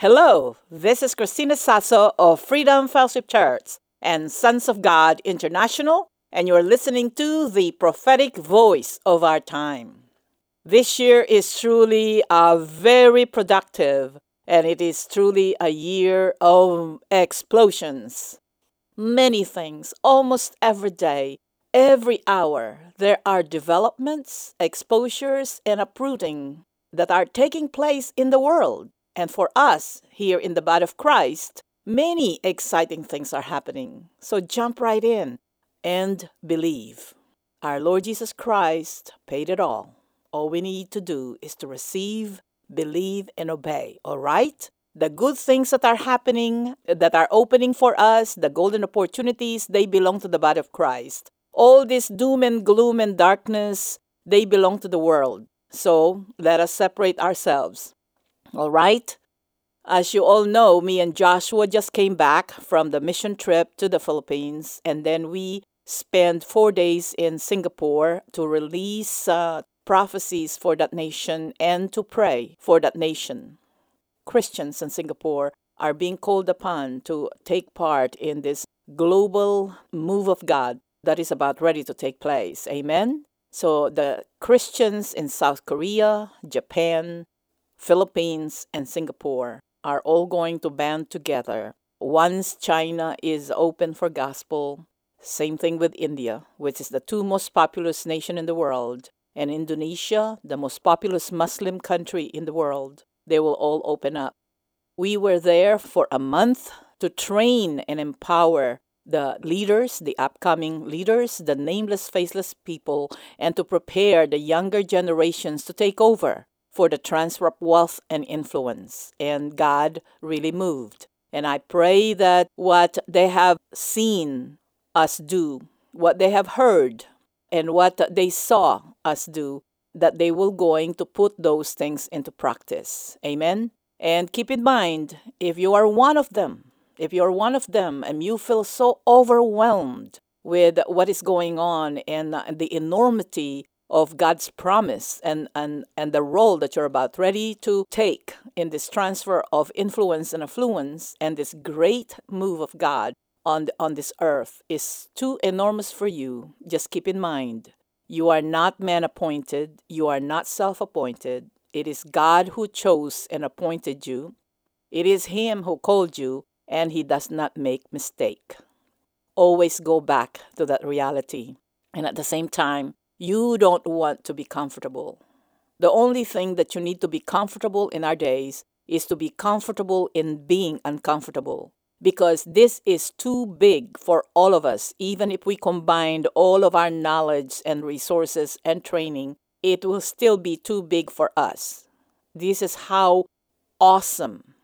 Hello, this is Cristina Sasso of Freedom Fellowship Church and Sons of God International, and you're listening to the prophetic voice of our time. This year is truly a very productive, and it is truly a year of explosions. Many things, almost every day, every hour, there are developments, exposures, and uprooting that are taking place in the world. And for us here in the body of Christ, many exciting things are happening. So jump right in and believe. Our Lord Jesus Christ paid it all. All we need to do is to receive, believe, and obey. All right? The good things that are happening, that are opening for us, the golden opportunities, they belong to the body of Christ. All this doom and gloom and darkness, they belong to the world. So let us separate ourselves. All right? As you all know, me and Joshua just came back from the mission trip to the Philippines, and then we spent four days in Singapore to release uh, prophecies for that nation and to pray for that nation. Christians in Singapore are being called upon to take part in this global move of God that is about ready to take place. Amen? So the Christians in South Korea, Japan, Philippines, and Singapore are all going to band together once China is open for gospel. Same thing with India, which is the two most populous nation in the world, and Indonesia, the most populous Muslim country in the world. They will all open up. We were there for a month to train and empower the leaders, the upcoming leaders, the nameless, faceless people, and to prepare the younger generations to take over for the transfer of wealth and influence. And God really moved. And I pray that what they have seen us do, what they have heard, and what they saw us do, that they will going to put those things into practice. Amen. And keep in mind, if you are one of them, if you're one of them and you feel so overwhelmed with what is going on and the enormity of God's promise and, and, and the role that you're about ready to take in this transfer of influence and affluence and this great move of God on, on this earth is too enormous for you. Just keep in mind, you are not man appointed, you are not self appointed. It is God who chose and appointed you. It is Him who called you, and He does not make mistake. Always go back to that reality. And at the same time, you don't want to be comfortable. The only thing that you need to be comfortable in our days is to be comfortable in being uncomfortable. Because this is too big for all of us, even if we combined all of our knowledge and resources and training, it will still be too big for us. This is how awesome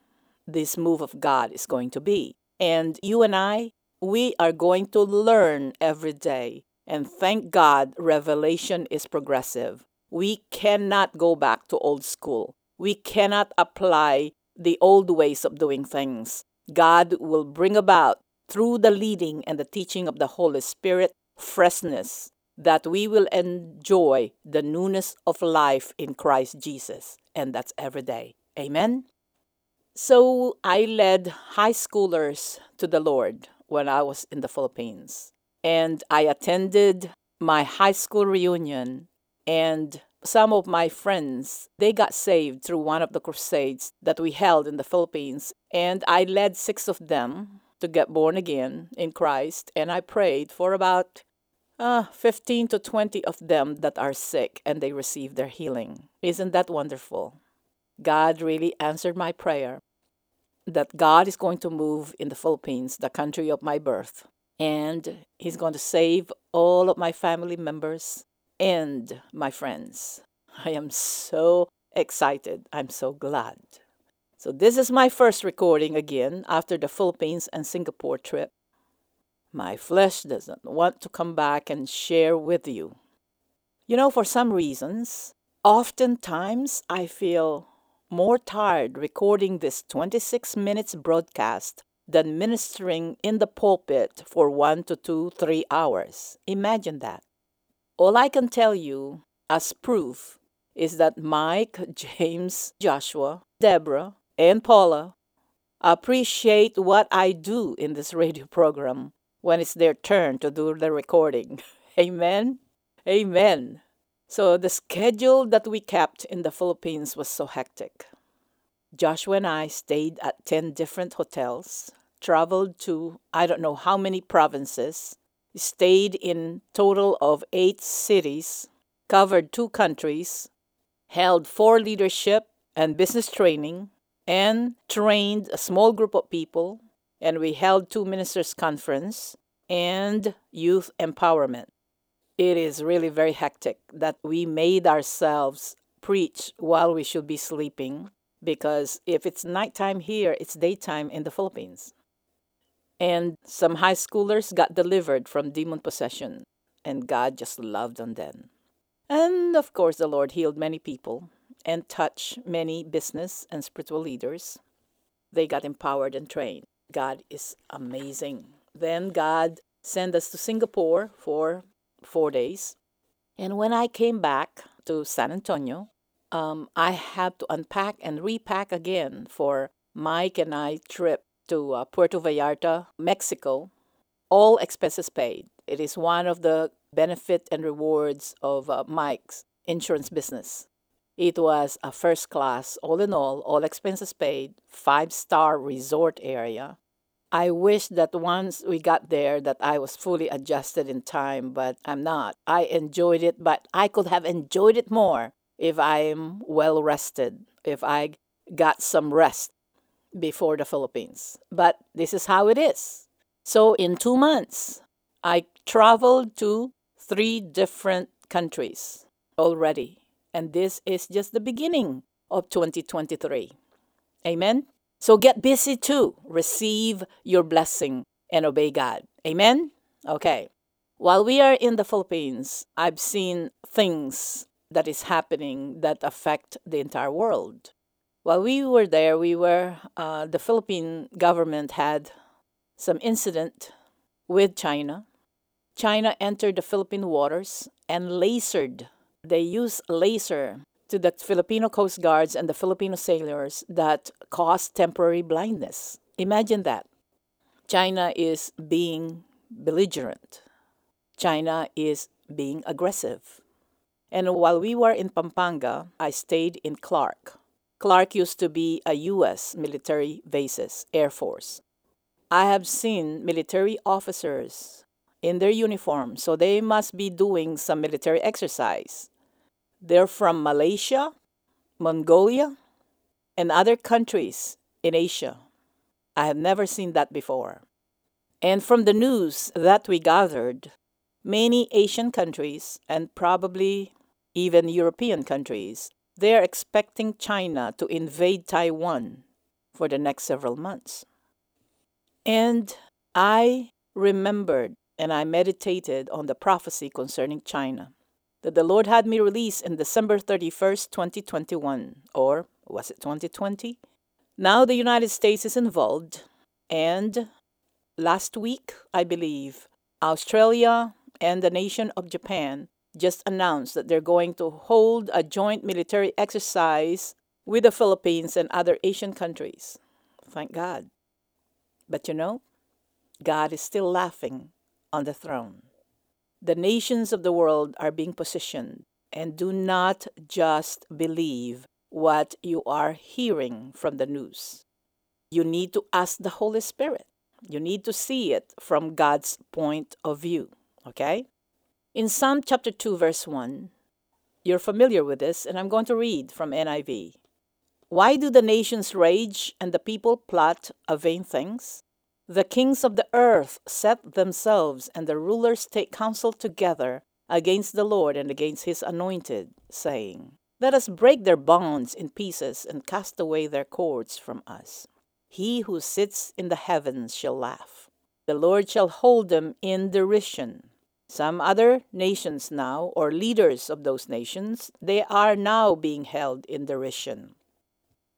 this move of God is going to be. And you and I, we are going to learn every day and thank God, revelation is progressive. We cannot go back to old school. We cannot apply the old ways of doing things. God will bring about, through the leading and the teaching of the Holy Spirit, freshness that we will enjoy the newness of life in Christ Jesus. And that's every day. Amen. So I led high schoolers to the Lord when I was in the Philippines and I attended my high school reunion and some of my friends they got saved through one of the crusades that we held in the Philippines and I led 6 of them to get born again in Christ and I prayed for about uh, 15 to 20 of them that are sick and they received their healing. Isn't that wonderful? God really answered my prayer that God is going to move in the Philippines, the country of my birth and He's going to save all of my family members and my friends. I am so excited. I'm so glad. So, this is my first recording again after the Philippines and Singapore trip. My flesh doesn't want to come back and share with you. You know, for some reasons, oftentimes I feel more tired recording this 26 minutes broadcast than ministering in the pulpit for one to two, three hours. Imagine that. All I can tell you as proof is that Mike, James, Joshua, Deborah, and Paula appreciate what I do in this radio program when it's their turn to do the recording. Amen. Amen. So the schedule that we kept in the Philippines was so hectic. Joshua and I stayed at 10 different hotels, traveled to I don't know how many provinces, stayed in total of 8 cities, covered 2 countries, held 4 leadership and business training, and trained a small group of people, and we held two ministers conference and youth empowerment. It is really very hectic that we made ourselves preach while we should be sleeping because if it's nighttime here, it's daytime in the Philippines. And some high schoolers got delivered from demon possession, and God just loved on them. And of course, the Lord healed many people and touched many business and spiritual leaders. They got empowered and trained. God is amazing. Then God sent us to Singapore for four days. And when I came back to San Antonio, um, I had to unpack and repack again for Mike and I trip to uh, Puerto Vallarta, Mexico, all expenses paid. It is one of the benefit and rewards of uh, Mike's insurance business. It was a first class, all in all, all expenses paid, five star resort area. I wish that once we got there that I was fully adjusted in time, but I'm not. I enjoyed it, but I could have enjoyed it more if I'm well rested, if I got some rest before the Philippines. But this is how it is. So in 2 months, I traveled to 3 different countries already and this is just the beginning of 2023. Amen? So get busy too. Receive your blessing and obey God. Amen? Okay. While we are in the Philippines, I've seen things that is happening that affect the entire world. While we were there, we were uh, the Philippine government had some incident with China. China entered the Philippine waters and lasered they use laser to the Filipino Coast Guards and the Filipino sailors that caused temporary blindness. Imagine that. China is being belligerent. China is being aggressive. And while we were in Pampanga, I stayed in Clark. Clark used to be a U.S. military basis, Air Force. I have seen military officers in their uniform, so they must be doing some military exercise. They're from Malaysia, Mongolia, and other countries in Asia. I have never seen that before. And from the news that we gathered, many Asian countries and probably even European countries, they're expecting China to invade Taiwan for the next several months. And I remembered and I meditated on the prophecy concerning China that the Lord had me release in December 31st, 2021, or was it 2020? Now the United States is involved, and last week, I believe, Australia and the nation of Japan just announced that they're going to hold a joint military exercise with the Philippines and other Asian countries. Thank God. But you know, God is still laughing on the throne the nations of the world are being positioned. And do not just believe what you are hearing from the news. You need to ask the Holy Spirit. You need to see it from God's point of view. Okay? In Psalm chapter 2, verse 1, you're familiar with this, and I'm going to read from NIV. Why do the nations rage and the people plot a vain things? The kings of the earth set themselves, and the rulers take counsel together against the Lord and against his anointed, saying, Let us break their bonds in pieces and cast away their cords from us. He who sits in the heavens shall laugh. The Lord shall hold them in derision. Some other nations now, or leaders of those nations, they are now being held in derision.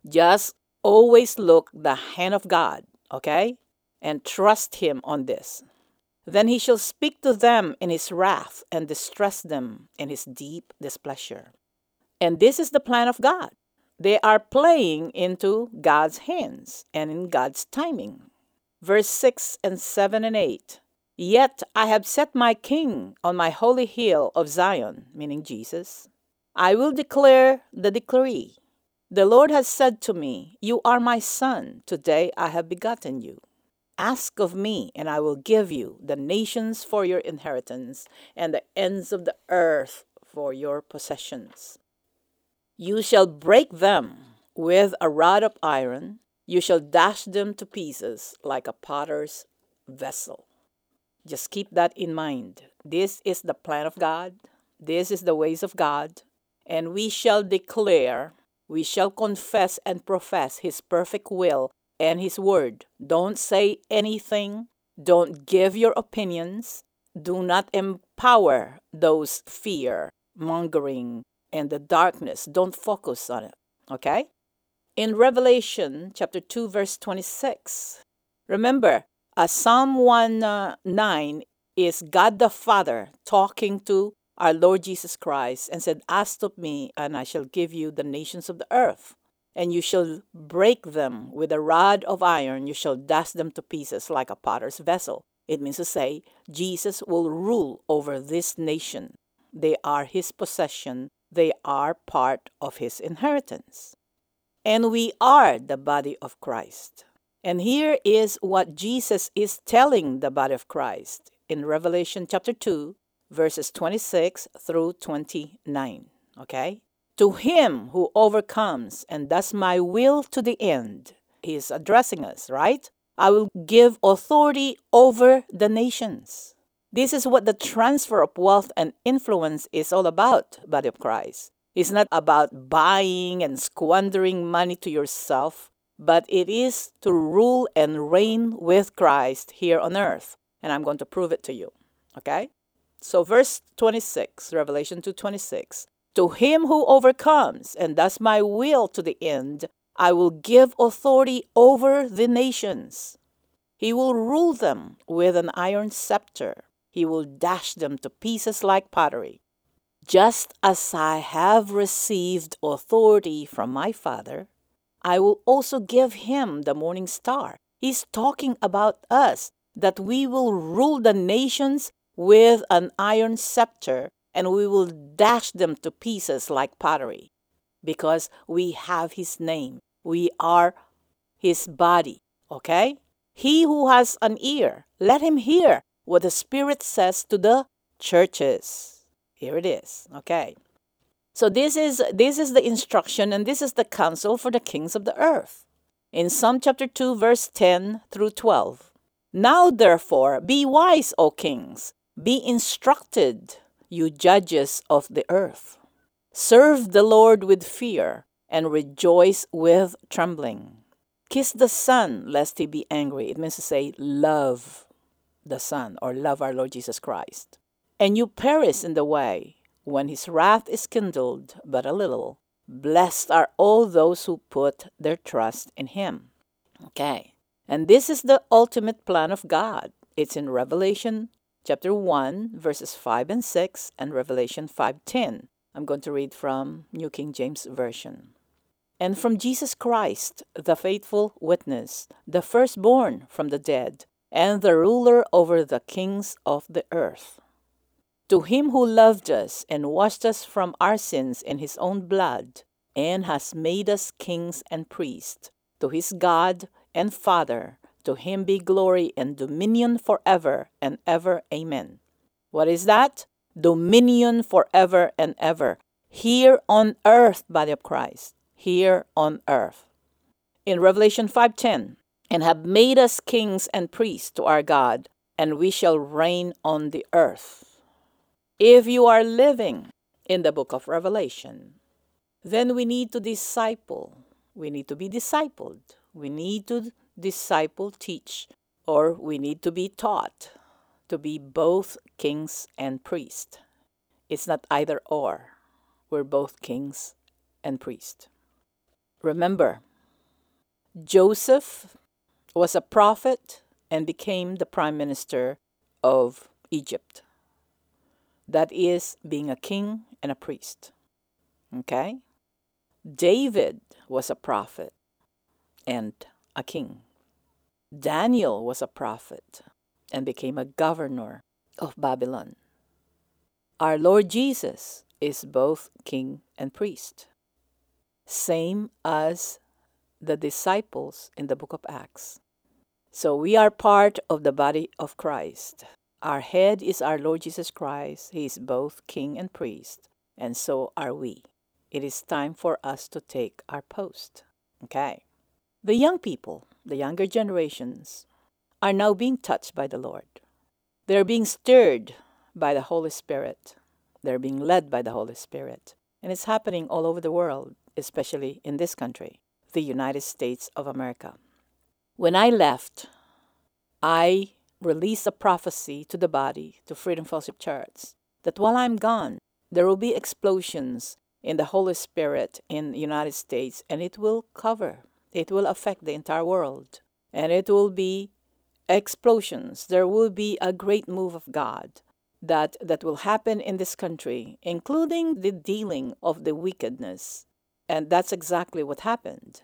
Just always look the hand of God, okay? And trust Him on this. Then He shall speak to them in His wrath and distress them in His deep displeasure. And this is the plan of God. They are playing into God's hands and in God's timing. Verse 6 and 7 and 8. Yet I have set my king on my holy hill of Zion, meaning Jesus. I will declare the decree. The Lord has said to me, You are my son, today I have begotten you. Ask of me, and I will give you the nations for your inheritance, and the ends of the earth for your possessions. You shall break them with a rod of iron, you shall dash them to pieces like a potter's vessel. Just keep that in mind. This is the plan of God, this is the ways of God, and we shall declare we shall confess and profess His perfect will and His word. Don't say anything, don't give your opinions, do not empower those fear mongering and the darkness. Don't focus on it. Okay? In Revelation chapter 2, verse 26, remember, uh, Psalm 1 uh, 9 is God the Father talking to our Lord Jesus Christ and said, Ask of me, and I shall give you the nations of the earth. And you shall break them with a rod of iron, you shall dash them to pieces like a potter's vessel. It means to say, Jesus will rule over this nation. They are his possession, they are part of his inheritance. And we are the body of Christ. And here is what Jesus is telling the body of Christ in Revelation chapter 2, verses 26 through 29. Okay? To him who overcomes and does my will to the end, he is addressing us, right? I will give authority over the nations. This is what the transfer of wealth and influence is all about, body of Christ. It's not about buying and squandering money to yourself, but it is to rule and reign with Christ here on earth. And I'm going to prove it to you. Okay? So verse 26, Revelation 2:26. To him who overcomes and does my will to the end, I will give authority over the nations. He will rule them with an iron scepter. He will dash them to pieces like pottery. Just as I have received authority from my Father, I will also give him the morning star. He's talking about us, that we will rule the nations with an iron scepter, and we will dash them to pieces like pottery, because we have his name. We are his body, okay? He who has an ear, let him hear what the Spirit says to the churches. Here it is, okay? So this is this is the instruction and this is the counsel for the kings of the earth. In Psalm chapter 2 verse 10 through 12. Now therefore be wise, O kings, be instructed, you judges of the earth. Serve the Lord with fear and rejoice with trembling. Kiss the Son, lest he be angry. It means to say, love the Son or love our Lord Jesus Christ. And you perish in the way when his wrath is kindled but a little. Blessed are all those who put their trust in him. Okay. And this is the ultimate plan of God. It's in Revelation chapter 1 verses 5 and 6 and Revelation 5:10. I'm going to read from New King James Version. And from Jesus Christ, the faithful witness, the firstborn from the dead, and the ruler over the kings of the earth. To him who loved us and washed us from our sins in his own blood, and has made us kings and priests, to his God and Father, to him be glory and dominion forever and ever. Amen. What is that? Dominion forever and ever. Here on earth, body of Christ. Here on earth. In Revelation 5:10, and have made us kings and priests to our God, and we shall reign on the earth. If you are living in the book of Revelation, then we need to disciple. We need to be discipled. We need to disciple, teach or we need to be taught to be both kings and priests. It's not either or. We're both kings and priests. Remember, Joseph was a prophet and became the prime minister of Egypt. That is being a king and a priest. Okay? David was a prophet and a king. Daniel was a prophet and became a governor of Babylon. Our Lord Jesus is both king and priest, same as the disciples in the book of Acts. So we are part of the body of Christ. Our head is our Lord Jesus Christ. He is both king and priest, and so are we. It is time for us to take our post. Okay. The young people, the younger generations, are now being touched by the Lord. They're being stirred by the Holy Spirit. They're being led by the Holy Spirit. And it's happening all over the world, especially in this country, the United States of America. When I left, I released a prophecy to the body, to Freedom Fellowship Church, that while I'm gone, there will be explosions in the Holy Spirit in the United States, and it will cover, it will affect the entire world, and it will be explosions. There will be a great move of God that, that will happen in this country, including the dealing of the wickedness. And that's exactly what happened.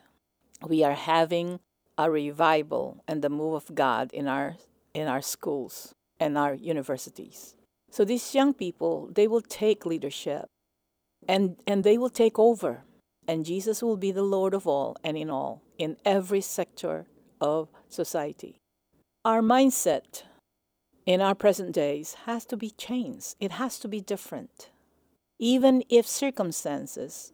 We are having a revival and the move of God in our in our schools and our universities. So these young people, they will take leadership and and they will take over and Jesus will be the Lord of all and in all in every sector of society. Our mindset in our present days has to be changed. It has to be different. Even if circumstances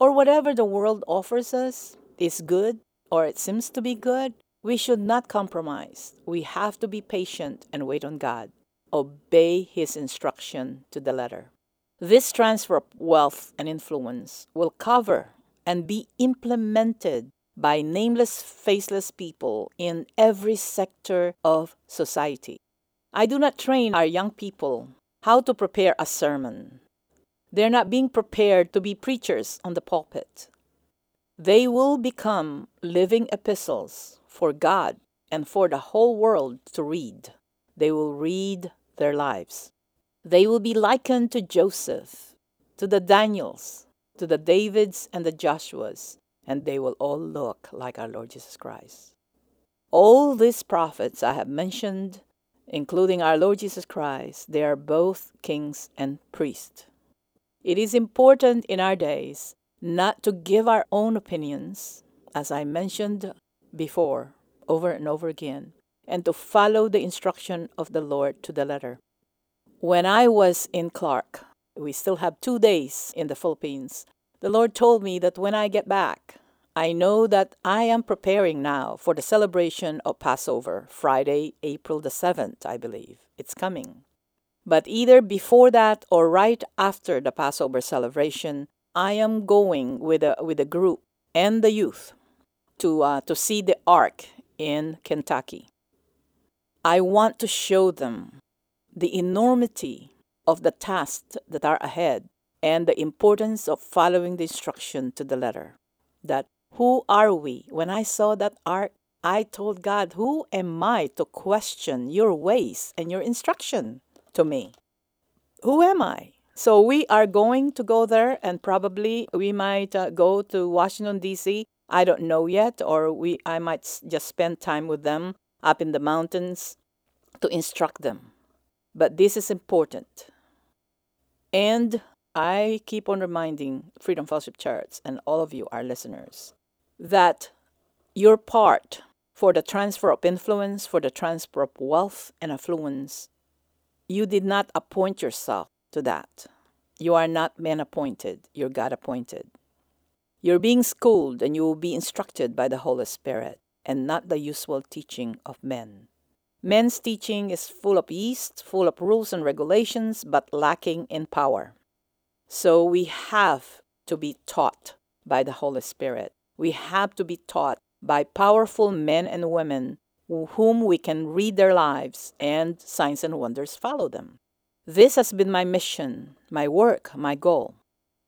or whatever the world offers us is good or it seems to be good, we should not compromise. We have to be patient and wait on God. Obey His instruction to the letter. This transfer of wealth and influence will cover and be implemented by nameless, faceless people in every sector of society. I do not train our young people how to prepare a sermon. They're not being prepared to be preachers on the pulpit. They will become living epistles for God and for the whole world to read. They will read their lives. They will be likened to Joseph, to the Daniels, to the Davids and the Joshuas, and they will all look like our Lord Jesus Christ. All these prophets I have mentioned including our Lord Jesus Christ, they are both kings and priests. It is important in our days not to give our own opinions, as I mentioned before, over and over again, and to follow the instruction of the Lord to the letter. When I was in Clark, we still have two days in the Philippines. The Lord told me that when I get back, I know that I am preparing now for the celebration of Passover, Friday, April the 7th, I believe. It's coming. But either before that or right after the Passover celebration, I am going with a, with a group and the youth to, uh, to see the Ark in Kentucky. I want to show them the enormity of the tasks that are ahead and the importance of following the instruction to the letter. That who are we? When I saw that ark, I told God, Who am I to question your ways and your instruction to me? Who am I? So we are going to go there and probably we might uh, go to Washington D.C. I don't know yet or we I might just spend time with them up in the mountains to instruct them. But this is important. And I keep on reminding Freedom Fellowship Church and all of you, our listeners, that your part for the transfer of influence, for the transfer of wealth and affluence, you did not appoint yourself to that. You are not man appointed, you're God appointed. You're being schooled and you will be instructed by the Holy Spirit and not the usual teaching of men. Men's teaching is full of yeast, full of rules and regulations, but lacking in power. So we have to be taught by the Holy Spirit we have to be taught by powerful men and women whom we can read their lives and signs and wonders follow them. This has been my mission, my work, my goal.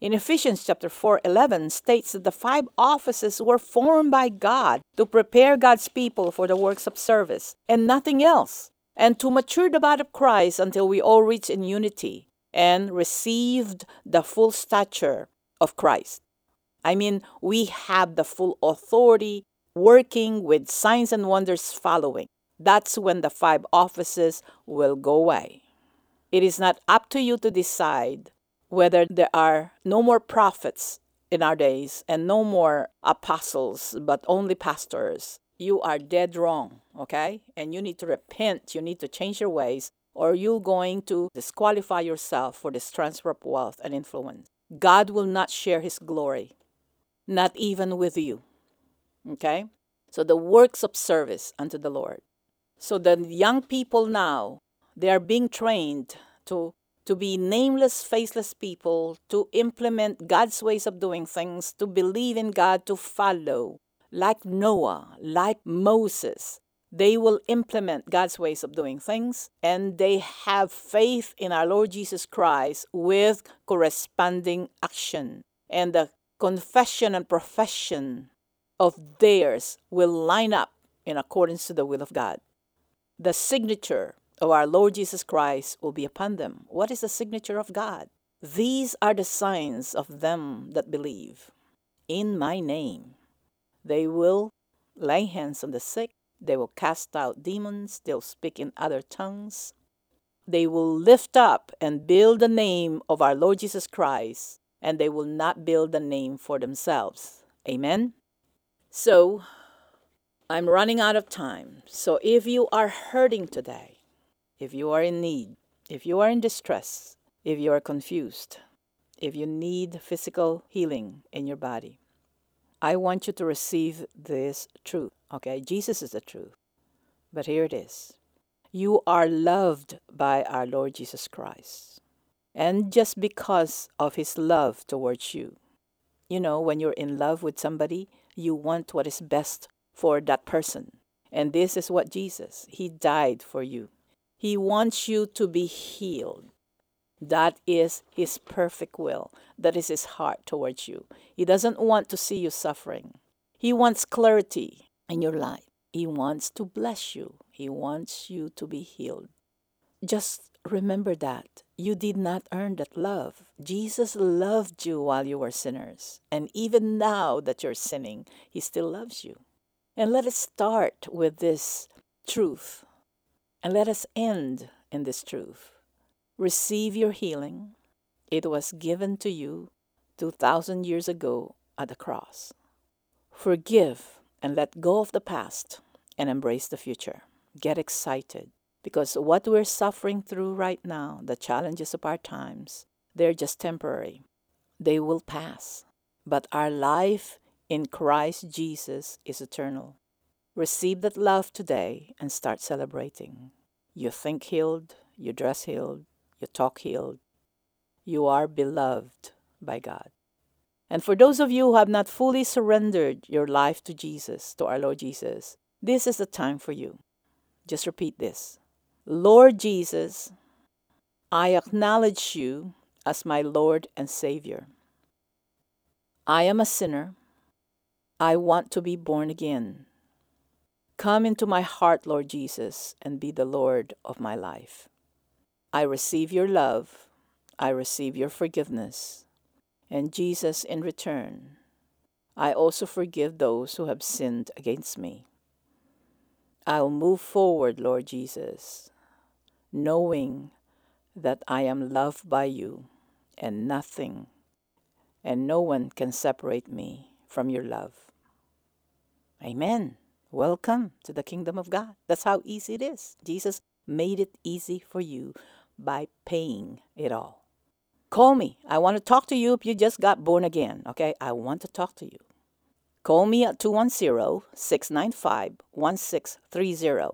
In Ephesians chapter 4, 11 states that the five offices were formed by God to prepare God's people for the works of service and nothing else, and to mature the body of Christ until we all reach in unity and received the full stature of Christ. I mean, we have the full authority working with signs and wonders following. That's when the five offices will go away. It is not up to you to decide whether there are no more prophets in our days and no more apostles, but only pastors, you are dead wrong, okay? And you need to repent, you need to change your ways, or you're going to disqualify yourself for this transfer of wealth and influence. God will not share his glory, not even with you, okay? So the works of service unto the Lord. So the young people now, they are being trained to to be nameless, faceless people, to implement God's ways of doing things, to believe in God, to follow. Like Noah, like Moses, they will implement God's ways of doing things and they have faith in our Lord Jesus Christ with corresponding action. And the confession and profession of theirs will line up in accordance to the will of God. The signature of our Lord Jesus Christ will be upon them. What is the signature of God? These are the signs of them that believe. In my name, they will lay hands on the sick, they will cast out demons, they'll speak in other tongues. They will lift up and build the name of our Lord Jesus Christ, and they will not build the name for themselves. Amen? So, I'm running out of time. So, if you are hurting today, if you are in need, if you are in distress, if you are confused, if you need physical healing in your body, I want you to receive this truth. Okay, Jesus is the truth. But here it is you are loved by our Lord Jesus Christ. And just because of his love towards you, you know, when you're in love with somebody, you want what is best for that person. And this is what Jesus, he died for you. He wants you to be healed. That is His perfect will. That is His heart towards you. He doesn't want to see you suffering. He wants clarity in your life. He wants to bless you. He wants you to be healed. Just remember that. You did not earn that love. Jesus loved you while you were sinners. And even now that you're sinning, He still loves you. And let us start with this truth and let us end in this truth. Receive your healing. It was given to you 2,000 years ago at the cross. Forgive and let go of the past and embrace the future. Get excited because what we're suffering through right now, the challenges of our times, they're just temporary. They will pass. But our life in Christ Jesus is eternal. Receive that love today and start celebrating. You think healed, you dress healed, you talk healed. You are beloved by God. And for those of you who have not fully surrendered your life to Jesus, to our Lord Jesus, this is the time for you. Just repeat this Lord Jesus, I acknowledge you as my Lord and Savior. I am a sinner. I want to be born again. Come into my heart, Lord Jesus, and be the Lord of my life. I receive your love. I receive your forgiveness. And Jesus, in return, I also forgive those who have sinned against me. I'll move forward, Lord Jesus, knowing that I am loved by you and nothing and no one can separate me from your love. Amen. Welcome to the kingdom of God. That's how easy it is. Jesus made it easy for you by paying it all. Call me. I want to talk to you if you just got born again. Okay? I want to talk to you. Call me at 210 695 1630.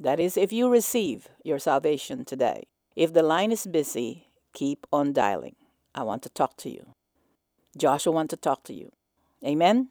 That is if you receive your salvation today. If the line is busy, keep on dialing. I want to talk to you. Joshua want to talk to you. Amen.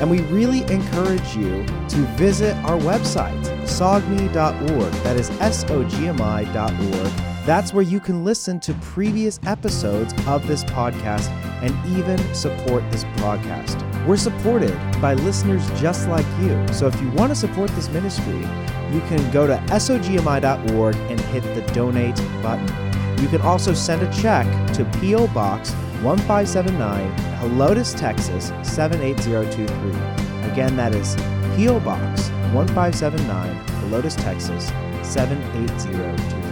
And we really encourage you to visit our website, sogmi.org. That is S O G M I.org. That's where you can listen to previous episodes of this podcast and even support this podcast. We're supported by listeners just like you. So if you want to support this ministry, you can go to sogmi.org and hit the donate button. You can also send a check to P.O. Box 1579, Helotes, Texas 78023. Again, that is P.O. Box 1579, Helotes, Texas 78023.